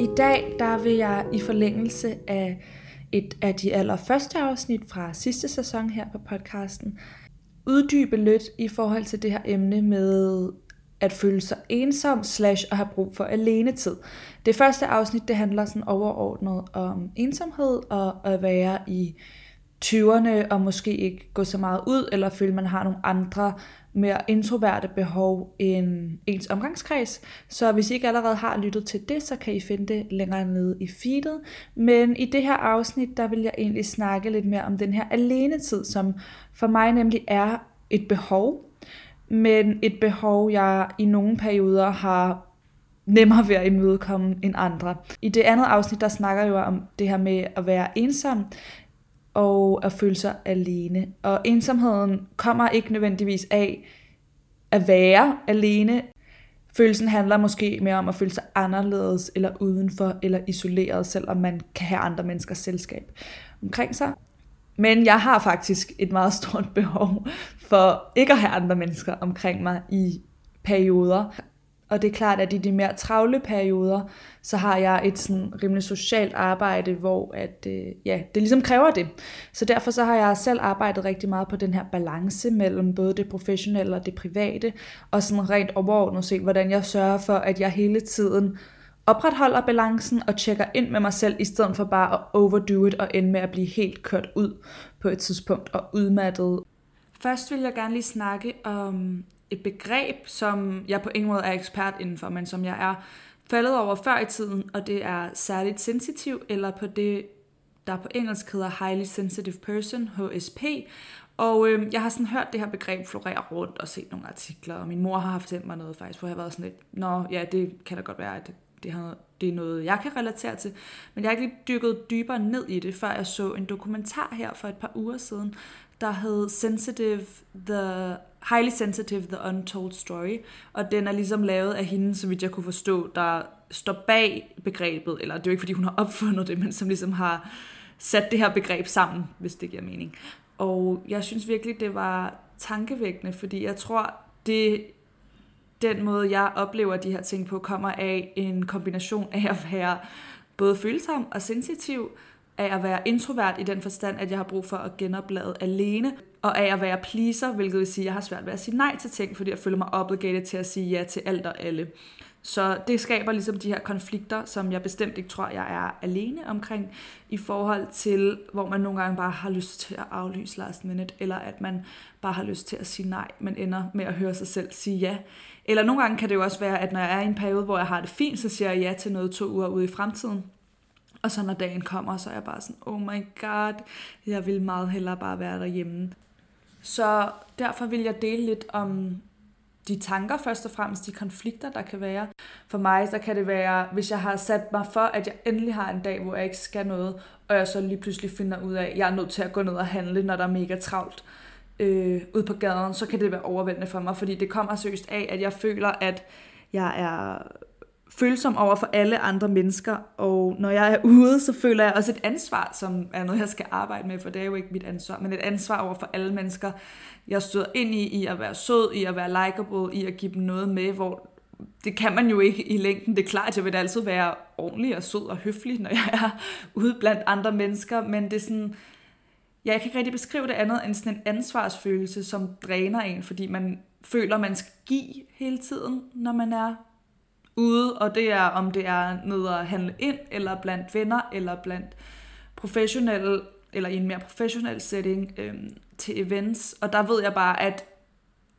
I dag der vil jeg i forlængelse af et af de allerførste afsnit fra sidste sæson her på podcasten uddybe lidt i forhold til det her emne med at føle sig ensom slash at have brug for alenetid. Det første afsnit det handler sådan overordnet om ensomhed og at være i 20'erne og måske ikke gå så meget ud, eller føle, man har nogle andre mere introverte behov end ens omgangskreds. Så hvis I ikke allerede har lyttet til det, så kan I finde det længere nede i feedet. Men i det her afsnit, der vil jeg egentlig snakke lidt mere om den her alenetid, som for mig nemlig er et behov, men et behov, jeg i nogle perioder har nemmere ved at imødekomme end andre. I det andet afsnit, der snakker jeg jo om det her med at være ensom, og at føle sig alene. Og ensomheden kommer ikke nødvendigvis af at være alene. Følelsen handler måske mere om at føle sig anderledes, eller udenfor, eller isoleret, selvom man kan have andre menneskers selskab omkring sig. Men jeg har faktisk et meget stort behov for ikke at have andre mennesker omkring mig i perioder. Og det er klart, at i de mere travle perioder, så har jeg et sådan rimelig socialt arbejde, hvor at, øh, ja, det ligesom kræver det. Så derfor så har jeg selv arbejdet rigtig meget på den her balance mellem både det professionelle og det private, og sådan rent overordnet se, hvordan jeg sørger for, at jeg hele tiden opretholder balancen og tjekker ind med mig selv, i stedet for bare at overdo it og ende med at blive helt kørt ud på et tidspunkt og udmattet. Først vil jeg gerne lige snakke om et begreb, som jeg på ingen måde er ekspert indenfor, men som jeg er faldet over før i tiden, og det er særligt sensitiv, eller på det, der på engelsk hedder Highly Sensitive Person, HSP. Og øh, jeg har sådan hørt det her begreb florere rundt og set nogle artikler, og min mor har fortalt mig noget faktisk, hvor jeg har været sådan lidt, nå ja, det kan da godt være, at det, det, har, det er noget, jeg kan relatere til. Men jeg har ikke lige dykket dybere ned i det, før jeg så en dokumentar her for et par uger siden, der hed Sensitive, The Highly Sensitive, The Untold Story. Og den er ligesom lavet af hende, så vidt jeg kunne forstå, der står bag begrebet, eller det er jo ikke, fordi hun har opfundet det, men som ligesom har sat det her begreb sammen, hvis det giver mening. Og jeg synes virkelig, det var tankevækkende, fordi jeg tror, det den måde, jeg oplever de her ting på, kommer af en kombination af at være både følsom og sensitiv, af at være introvert i den forstand, at jeg har brug for at genoplade alene, og af at være pleaser, hvilket vil sige, at jeg har svært ved at sige nej til ting, fordi jeg føler mig obligated til at sige ja til alt og alle. Så det skaber ligesom de her konflikter, som jeg bestemt ikke tror, jeg er alene omkring, i forhold til, hvor man nogle gange bare har lyst til at aflyse last minute, eller at man bare har lyst til at sige nej, men ender med at høre sig selv sige ja. Eller nogle gange kan det jo også være, at når jeg er i en periode, hvor jeg har det fint, så siger jeg ja til noget to uger ude i fremtiden. Og så når dagen kommer, så er jeg bare sådan, oh my god, jeg vil meget hellere bare være derhjemme. Så derfor vil jeg dele lidt om de tanker først og fremmest, de konflikter, der kan være. For mig, så kan det være, hvis jeg har sat mig for, at jeg endelig har en dag, hvor jeg ikke skal noget, og jeg så lige pludselig finder ud af, at jeg er nødt til at gå ned og handle, når der er mega travlt øh, ud på gaden, så kan det være overvældende for mig, fordi det kommer seriøst af, at jeg føler, at jeg er følsom over for alle andre mennesker, og når jeg er ude, så føler jeg også et ansvar, som er noget, jeg skal arbejde med, for det er jo ikke mit ansvar, men et ansvar over for alle mennesker, jeg støder ind i, i at være sød, i at være likable, i at give dem noget med, hvor det kan man jo ikke i længden. Det er klart, at jeg vil altid være ordentlig og sød og høflig, når jeg er ude blandt andre mennesker, men det er sådan, ja, jeg kan ikke rigtig beskrive det andet end sådan en ansvarsfølelse, som dræner en, fordi man føler, man skal give hele tiden, når man er ude, og det er, om det er nede at handle ind, eller blandt venner, eller blandt professionelle, eller i en mere professionel setting øh, til events. Og der ved jeg bare, at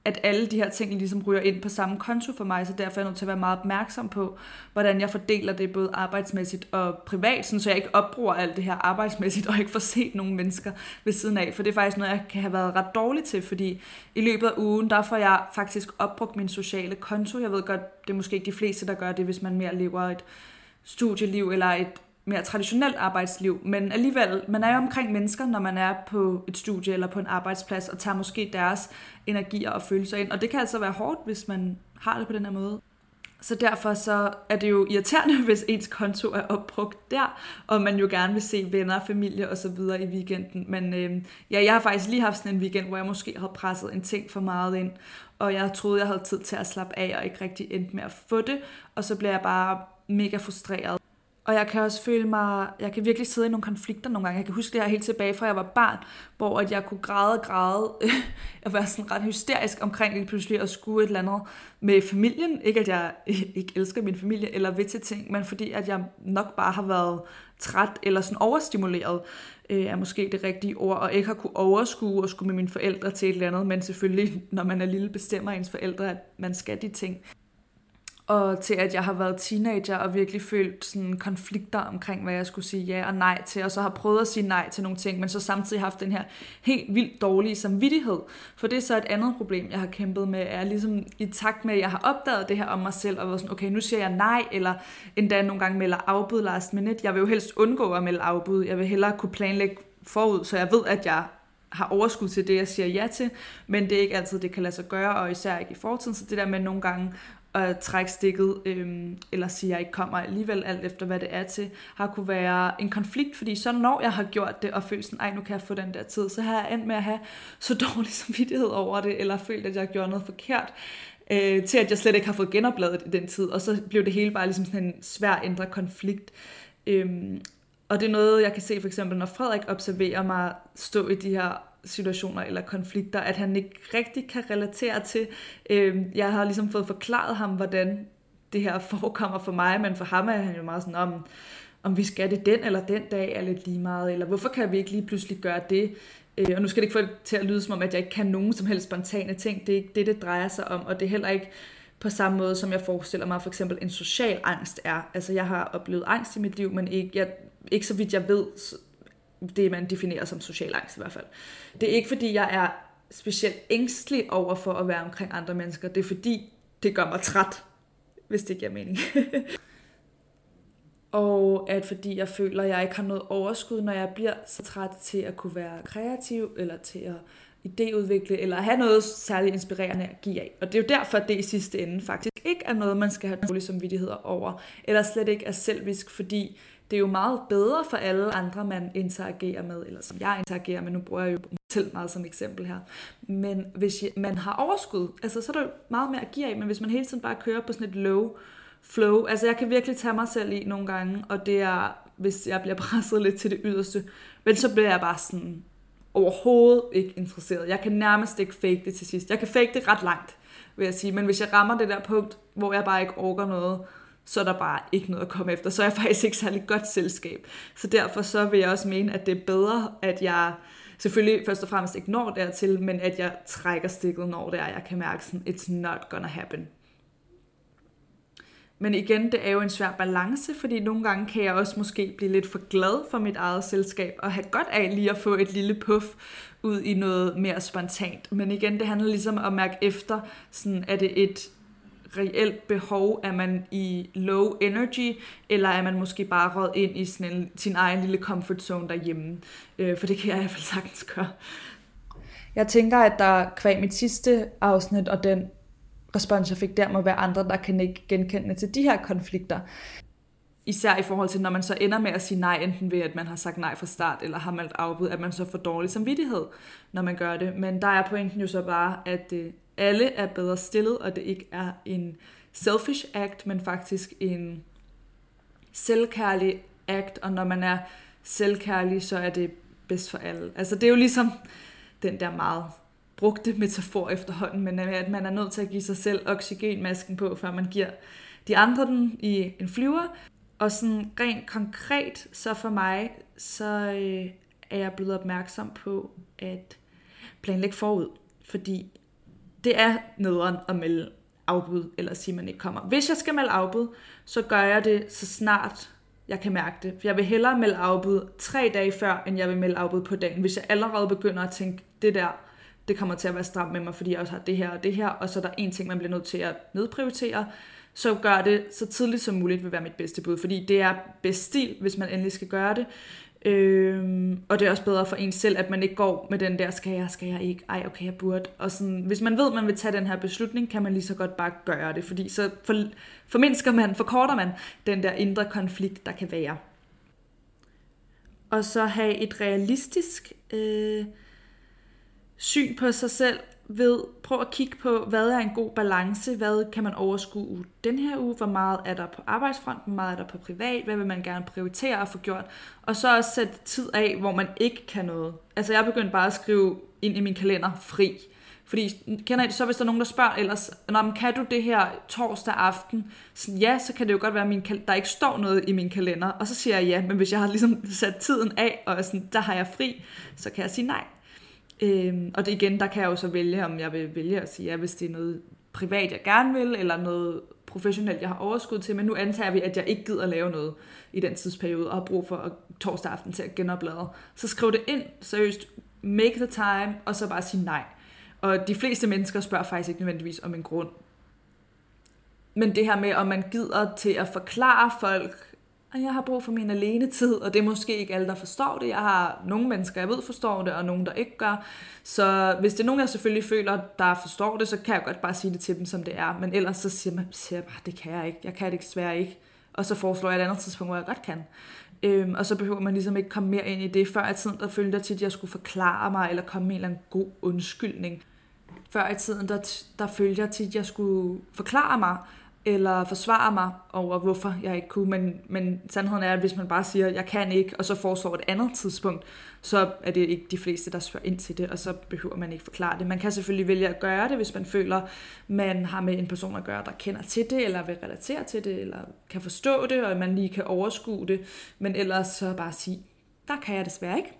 at alle de her ting ligesom ryger ind på samme konto for mig, så derfor er jeg nødt til at være meget opmærksom på, hvordan jeg fordeler det både arbejdsmæssigt og privat, så jeg ikke opbruger alt det her arbejdsmæssigt, og ikke får set nogle mennesker ved siden af, for det er faktisk noget, jeg kan have været ret dårlig til, fordi i løbet af ugen, der får jeg faktisk opbrugt min sociale konto. Jeg ved godt, det er måske ikke de fleste, der gør det, hvis man mere lever et studieliv eller et mere traditionelt arbejdsliv, men alligevel, man er jo omkring mennesker, når man er på et studie eller på en arbejdsplads, og tager måske deres energier og følelser ind, og det kan altså være hårdt, hvis man har det på den her måde. Så derfor så er det jo irriterende, hvis ens konto er opbrugt der, og man jo gerne vil se venner, familie og så videre i weekenden. Men øh, ja, jeg har faktisk lige haft sådan en weekend, hvor jeg måske havde presset en ting for meget ind, og jeg troede, jeg havde tid til at slappe af, og ikke rigtig endte med at få det, og så blev jeg bare mega frustreret og jeg kan også føle mig, jeg kan virkelig sidde i nogle konflikter nogle gange. Jeg kan huske det her helt tilbage fra jeg var barn, hvor at jeg kunne græde og græde, og være sådan ret hysterisk omkring lige pludselig at skue et eller andet med familien. Ikke at jeg ikke elsker min familie eller ved til ting, men fordi at jeg nok bare har været træt eller sådan overstimuleret, øh, er måske det rigtige ord, og ikke har kunne overskue og skulle med mine forældre til et eller andet, men selvfølgelig, når man er lille, bestemmer ens forældre, at man skal de ting og til at jeg har været teenager og virkelig følt sådan konflikter omkring, hvad jeg skulle sige ja og nej til, og så har prøvet at sige nej til nogle ting, men så samtidig haft den her helt vildt dårlige samvittighed. For det er så et andet problem, jeg har kæmpet med, er ligesom i takt med, at jeg har opdaget det her om mig selv, og været sådan, okay, nu siger jeg nej, eller endda nogle gange melder afbud last minute. Jeg vil jo helst undgå at melde afbud. Jeg vil hellere kunne planlægge forud, så jeg ved, at jeg har overskud til det, jeg siger ja til, men det er ikke altid, det kan lade sig gøre, og især ikke i fortiden, så det der med nogle gange at trække stikket, øhm, eller sige, at jeg ikke kommer alligevel, alt efter hvad det er til, har kunne være en konflikt, fordi så når jeg har gjort det, og følt sådan, ej, nu kan jeg få den der tid, så har jeg endt med at have så dårlig samvittighed over det, eller følt, at jeg gjorde noget forkert, øh, til at jeg slet ikke har fået genopladet i den tid, og så blev det hele bare ligesom sådan en svær indre konflikt. Øhm, og det er noget, jeg kan se for eksempel, når Frederik observerer mig stå i de her situationer eller konflikter, at han ikke rigtig kan relatere til. Øh, jeg har ligesom fået forklaret ham, hvordan det her forekommer for mig, men for ham er han jo meget sådan om, om vi skal det den eller den dag er lidt lige meget, eller hvorfor kan vi ikke lige pludselig gøre det? Øh, og nu skal det ikke få det til at lyde som om, at jeg ikke kan nogen som helst spontane ting. Det er ikke det, det drejer sig om, og det er heller ikke på samme måde, som jeg forestiller mig for eksempel en social angst er. Altså jeg har oplevet angst i mit liv, men ikke, jeg, ikke så vidt jeg ved, det, man definerer som social angst i hvert fald. Det er ikke, fordi jeg er specielt ængstelig over for at være omkring andre mennesker. Det er, fordi det gør mig træt, hvis det giver mening. og at fordi jeg føler, at jeg ikke har noget overskud, når jeg bliver så træt til at kunne være kreativ, eller til at idéudvikle, eller have noget særligt inspirerende at give af. Og det er jo derfor, at det i sidste ende faktisk ikke er noget, man skal have dårlig samvittighed over, eller slet ikke er selvisk, fordi det er jo meget bedre for alle andre, man interagerer med, eller som jeg interagerer med. Nu bruger jeg jo selv meget som eksempel her. Men hvis man har overskud, altså så er der jo meget mere at give af, men hvis man hele tiden bare kører på sådan et low flow, altså jeg kan virkelig tage mig selv i nogle gange, og det er, hvis jeg bliver presset lidt til det yderste, men så bliver jeg bare sådan overhovedet ikke interesseret. Jeg kan nærmest ikke fake det til sidst. Jeg kan fake det ret langt, vil jeg sige, men hvis jeg rammer det der punkt, hvor jeg bare ikke orker noget, så er der bare ikke noget at komme efter. Så er jeg faktisk ikke særlig godt selskab. Så derfor så vil jeg også mene, at det er bedre, at jeg selvfølgelig først og fremmest ikke når dertil, men at jeg trækker stikket, når det er, jeg kan mærke sådan, it's not gonna happen. Men igen, det er jo en svær balance, fordi nogle gange kan jeg også måske blive lidt for glad for mit eget selskab, og have godt af lige at få et lille puff ud i noget mere spontant. Men igen, det handler ligesom om at mærke efter, sådan, er det et reelt behov? Er man i low energy, eller er man måske bare råd ind i sådan en, sin egen lille comfort zone derhjemme? Øh, for det kan jeg i hvert fald sagtens gøre. Jeg tænker, at der kvæg mit sidste afsnit, og den respons, jeg fik der, må være andre, der kan ikke genkende til de her konflikter. Især i forhold til, når man så ender med at sige nej, enten ved, at man har sagt nej fra start, eller har meldt afbud, at man så får dårlig samvittighed, når man gør det. Men der er pointen jo så bare, at øh, alle er bedre stillet, og det ikke er en selfish act, men faktisk en selvkærlig act, og når man er selvkærlig, så er det bedst for alle. Altså det er jo ligesom den der meget brugte metafor efterhånden, men at man er nødt til at give sig selv oxygenmasken på, før man giver de andre den i en flyver. Og sådan rent konkret, så for mig, så øh, er jeg blevet opmærksom på at planlægge forud. Fordi det er nederen at melde afbud, eller sige, at man ikke kommer. Hvis jeg skal melde afbud, så gør jeg det så snart jeg kan mærke det. For jeg vil hellere melde afbud tre dage før, end jeg vil melde afbud på dagen. Hvis jeg allerede begynder at tænke, det der, det kommer til at være stramt med mig, fordi jeg også har det her og det her, og så er der en ting, man bliver nødt til at nedprioritere, så gør det så tidligt som muligt vil være mit bedste bud, fordi det er bedst stil, hvis man endelig skal gøre det. Øhm, og det er også bedre for en selv, at man ikke går med den der, skal jeg, skal jeg ikke, ej okay, jeg burde. Og sådan, hvis man ved, at man vil tage den her beslutning, kan man lige så godt bare gøre det, fordi så for, formindsker man, forkorter man den der indre konflikt, der kan være. Og så have et realistisk øh, syn på sig selv, ved, prøv at kigge på, hvad er en god balance, hvad kan man overskue den her uge, hvor meget er der på arbejdsfronten, hvor meget er der på privat, hvad vil man gerne prioritere og få gjort, og så også sætte tid af, hvor man ikke kan noget. Altså jeg begyndte bare at skrive ind i min kalender fri, fordi kender I det så, hvis der er nogen, der spørger ellers, Nå, kan du det her torsdag aften? Så ja, så kan det jo godt være, at der ikke står noget i min kalender. Og så siger jeg ja, men hvis jeg har ligesom sat tiden af, og sådan, der har jeg fri, så kan jeg sige nej. Øhm, og det igen, der kan jeg jo så vælge, om jeg vil vælge at sige ja, hvis det er noget privat, jeg gerne vil, eller noget professionelt, jeg har overskud til. Men nu antager vi, at jeg ikke gider at lave noget i den tidsperiode, og har brug for at, torsdag aften til at genoplade. Så skriv det ind, seriøst, make the time, og så bare sige nej. Og de fleste mennesker spørger faktisk ikke nødvendigvis om en grund. Men det her med, om man gider til at forklare folk, og jeg har brug for min alene tid, og det er måske ikke alle, der forstår det. Jeg har nogle mennesker, jeg ved forstår det, og nogle, der ikke gør. Så hvis det er nogen, jeg selvfølgelig føler, der forstår det, så kan jeg godt bare sige det til dem, som det er. Men ellers så siger, man, siger jeg bare, det kan jeg ikke. Jeg kan det desværre ikke. Og så foreslår jeg et andet tidspunkt, hvor jeg godt kan. Øhm, og så behøver man ligesom ikke komme mere ind i det. Før i tiden, der følte jeg tit, at jeg skulle forklare mig, eller komme med en eller anden god undskyldning før i tiden, der, der følte jeg tit, at jeg skulle forklare mig, eller forsvare mig over, hvorfor jeg ikke kunne. Men, men sandheden er, at hvis man bare siger, jeg kan ikke, og så foreslår et andet tidspunkt, så er det ikke de fleste, der spørger ind til det, og så behøver man ikke forklare det. Man kan selvfølgelig vælge at gøre det, hvis man føler, man har med en person at gøre, der kender til det, eller vil relatere til det, eller kan forstå det, og man lige kan overskue det. Men ellers så bare sige, der kan jeg desværre ikke.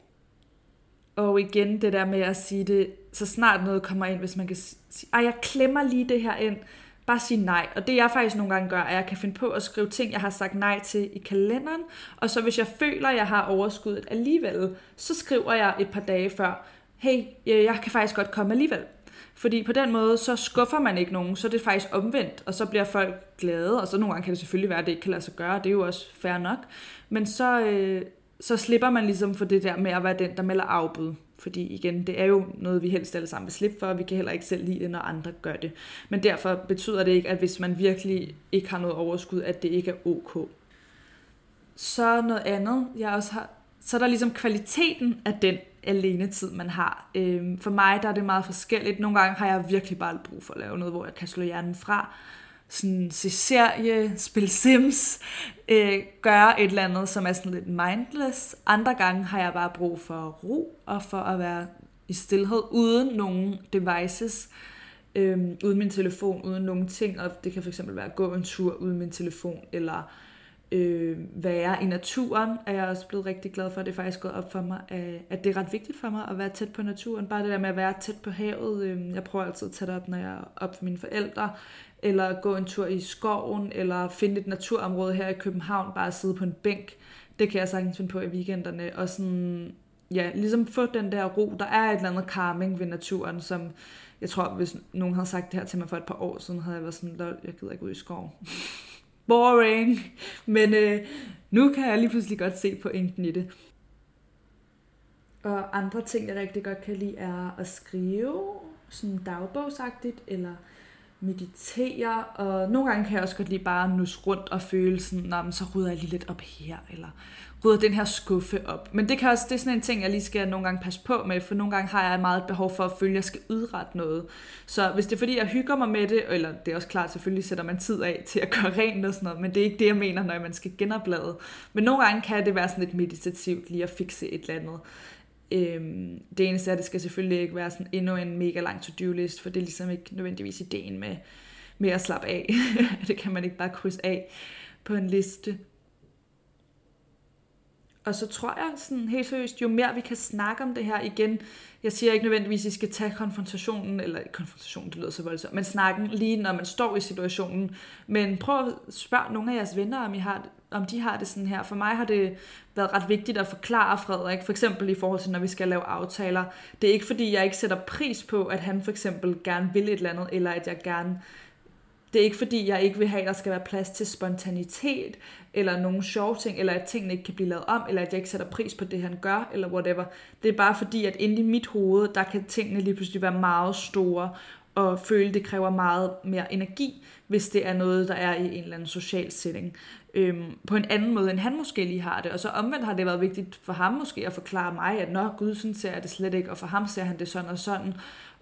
Og igen det der med at sige det, så snart noget kommer ind, hvis man kan sige, ej, jeg klemmer lige det her ind, bare sige nej. Og det jeg faktisk nogle gange gør, er, at jeg kan finde på at skrive ting, jeg har sagt nej til i kalenderen, og så hvis jeg føler, at jeg har overskuddet alligevel, så skriver jeg et par dage før, hey, øh, jeg kan faktisk godt komme alligevel. Fordi på den måde, så skuffer man ikke nogen, så er det faktisk omvendt, og så bliver folk glade, og så nogle gange kan det selvfølgelig være, at det ikke kan lade sig gøre, det er jo også fair nok. Men så, øh, så slipper man ligesom for det der med at være den, der melder afbud. Fordi igen, det er jo noget, vi helst alle sammen vil slippe for, og vi kan heller ikke selv lide det, når andre gør det. Men derfor betyder det ikke, at hvis man virkelig ikke har noget overskud, at det ikke er ok. Så noget andet, jeg også har, så er der ligesom kvaliteten af den alene tid, man har. Øhm, for mig der er det meget forskelligt. Nogle gange har jeg virkelig bare brug for at lave noget, hvor jeg kan slå hjernen fra sådan se serie, spille Sims, øh, gøre et eller andet, som er sådan lidt mindless. Andre gange har jeg bare brug for ro og for at være i stillhed uden nogen devices, øh, uden min telefon, uden nogen ting. Og det kan fx være at gå en tur uden min telefon, eller øh, være i naturen, er jeg også blevet rigtig glad for. Det er faktisk gået op for mig, at det er ret vigtigt for mig at være tæt på naturen. Bare det der med at være tæt på havet. Øh, jeg prøver altid at tage det op, når jeg er op for mine forældre eller gå en tur i skoven, eller finde et naturområde her i København, bare sidde på en bænk. Det kan jeg sagtens finde på i weekenderne, og sådan, ja, ligesom få den der ro. Der er et eller andet calming ved naturen, som jeg tror, hvis nogen havde sagt det her til mig for et par år siden, havde jeg været sådan, jeg gider ikke ud i skoven. Boring. Men øh, nu kan jeg lige pludselig godt se pointen i det. Og andre ting, jeg rigtig godt kan lide, er at skrive, sådan dagbogsagtigt, eller meditere, og nogle gange kan jeg også godt lige bare nus rundt og føle sådan, Nå, men så rydder jeg lige lidt op her, eller rydder den her skuffe op. Men det, kan også, det er sådan en ting, jeg lige skal nogle gange passe på med, for nogle gange har jeg meget behov for at føle, at jeg skal udrette noget. Så hvis det er fordi, jeg hygger mig med det, eller det er også klart, selvfølgelig sætter man tid af til at gøre rent og sådan noget, men det er ikke det, jeg mener, når man skal genoplade. Men nogle gange kan det være sådan lidt meditativt lige at fikse et eller andet. Øhm, det eneste er, at det skal selvfølgelig ikke være sådan endnu en mega lang to-do-list, for det er ligesom ikke nødvendigvis ideen med, med at slappe af. det kan man ikke bare krydse af på en liste. Og så tror jeg sådan helt seriøst, jo mere vi kan snakke om det her igen, jeg siger ikke nødvendigvis, at I skal tage konfrontationen, eller konfrontationen, det lyder så voldsomt, men snakken lige når man står i situationen. Men prøv at spørge nogle af jeres venner, om, I har, om de har det sådan her. For mig har det været ret vigtigt at forklare Frederik, for eksempel i forhold til, når vi skal lave aftaler. Det er ikke fordi, jeg ikke sætter pris på, at han for eksempel gerne vil et eller andet, eller at jeg gerne det er ikke fordi, jeg ikke vil have, at der skal være plads til spontanitet, eller nogle sjove ting, eller at tingene ikke kan blive lavet om, eller at jeg ikke sætter pris på det, han gør, eller whatever. Det er bare fordi, at inde i mit hoved, der kan tingene lige pludselig være meget store, og føle, det kræver meget mere energi, hvis det er noget, der er i en eller anden social setting. Øhm, på en anden måde, end han måske lige har det. Og så omvendt har det været vigtigt for ham måske at forklare mig, at nå, gud, sådan ser jeg det slet ikke, og for ham ser han det sådan og sådan.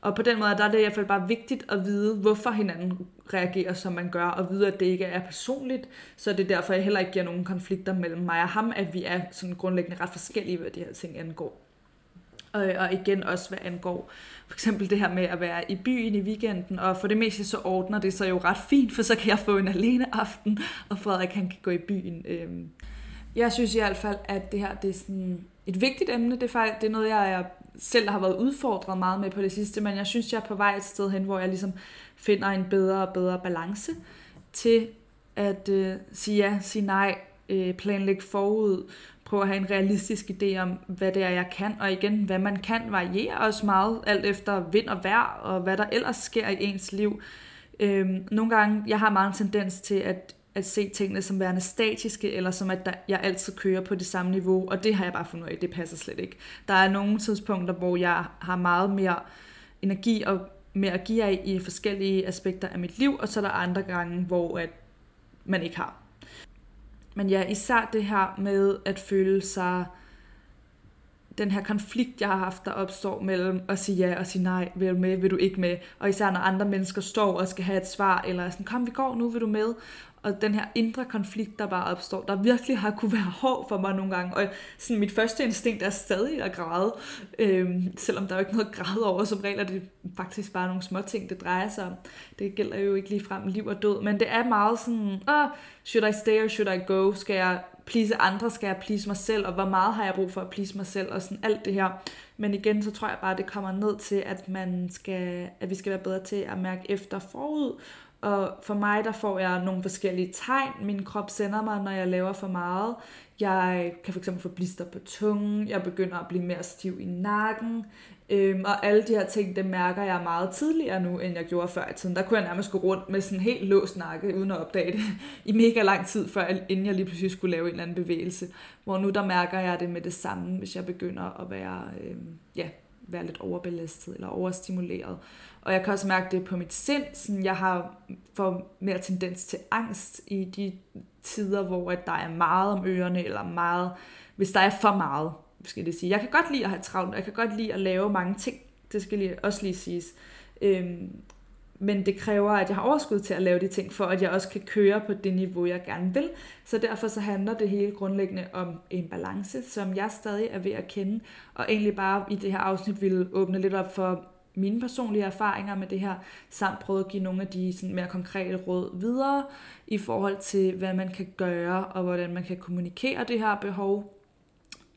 Og på den måde der er det i hvert fald bare vigtigt at vide, hvorfor hinanden reagerer, som man gør, og vide, at det ikke er personligt, så det er derfor, jeg heller ikke giver nogen konflikter mellem mig og ham, at vi er sådan grundlæggende ret forskellige, hvad de her ting angår. Og, og igen også, hvad angår for eksempel det her med at være i byen i weekenden, og for det meste så ordner det sig jo ret fint, for så kan jeg få en alene aften, og Frederik han kan gå i byen. Øhm, jeg synes i hvert fald, at det her det er sådan et vigtigt emne. Det er, faktisk, det er noget, jeg selv har været udfordret meget med på det sidste, men jeg synes, jeg er på vej et sted hen, hvor jeg ligesom finder en bedre og bedre balance til at øh, sige ja, sige nej, øh, planlægge forud, prøve at have en realistisk idé om, hvad det er, jeg kan, og igen, hvad man kan variere også meget, alt efter vind og vejr, og hvad der ellers sker i ens liv. Øhm, nogle gange, jeg har meget en tendens til at, at se tingene som værende statiske, eller som at der, jeg altid kører på det samme niveau, og det har jeg bare fundet ud af, det passer slet ikke. Der er nogle tidspunkter, hvor jeg har meget mere energi og mere at give af i forskellige aspekter af mit liv, og så er der andre gange, hvor at man ikke har. Men ja, især det her med at føle sig den her konflikt, jeg har haft, der opstår mellem at sige ja og sige nej, vil du med, vil du ikke med, og især når andre mennesker står og skal have et svar, eller sådan, kom vi går nu, vil du med, og den her indre konflikt, der bare opstår, der virkelig har kunne være hård for mig nogle gange, og sådan mit første instinkt er stadig at græde, øhm, selvom der er jo ikke noget at græde over, som regel er det faktisk bare nogle små ting, det drejer sig om. Det gælder jo ikke lige frem liv og død, men det er meget sådan, oh, should I stay or should I go? Skal jeg please andre, skal jeg please mig selv, og hvor meget har jeg brug for at please mig selv, og sådan alt det her. Men igen, så tror jeg bare, at det kommer ned til, at, man skal, at vi skal være bedre til at mærke efter forud, og for mig, der får jeg nogle forskellige tegn, min krop sender mig, når jeg laver for meget. Jeg kan fx få blister på tungen, jeg begynder at blive mere stiv i nakken, øhm, og alle de her ting, det mærker jeg meget tidligere nu, end jeg gjorde før i tiden. Der kunne jeg nærmest gå rundt med sådan en helt låst nakke, uden at opdage det, i mega lang tid, før, inden jeg lige pludselig skulle lave en eller anden bevægelse. Hvor nu der mærker jeg det med det samme, hvis jeg begynder at være, øhm, ja, være lidt overbelastet eller overstimuleret. Og jeg kan også mærke det på mit sind, sådan jeg har for mere tendens til angst i de tider, hvor at der er meget om ørerne, eller meget, hvis der er for meget, skal det sige. Jeg kan godt lide at have travlt, jeg kan godt lide at lave mange ting, det skal lige, også lige siges. Øhm, men det kræver, at jeg har overskud til at lave de ting, for at jeg også kan køre på det niveau, jeg gerne vil. Så derfor så handler det hele grundlæggende om en balance, som jeg stadig er ved at kende, og egentlig bare i det her afsnit vil åbne lidt op for mine personlige erfaringer med det her, samt prøve at give nogle af de sådan, mere konkrete råd videre i forhold til, hvad man kan gøre, og hvordan man kan kommunikere det her behov,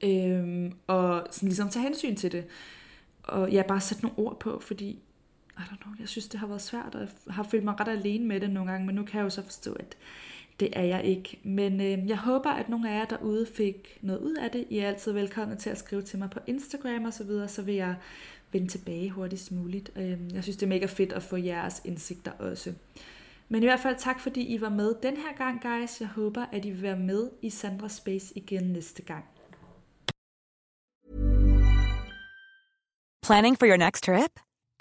øhm, og sådan ligesom tage hensyn til det. Og ja, bare sætte nogle ord på, fordi i don't know, jeg synes, det har været svært, og jeg har følt mig ret alene med det nogle gange, men nu kan jeg jo så forstå, at det er jeg ikke. Men øh, jeg håber, at nogle af jer derude fik noget ud af det. I er altid velkomne til at skrive til mig på Instagram og så videre, så vil jeg vende tilbage hurtigst muligt. Øh, jeg synes, det er mega fedt at få jeres indsigter også. Men i hvert fald tak, fordi I var med den her gang, guys. Jeg håber, at I vil være med i Sandra Space igen næste gang. Planning for your next trip?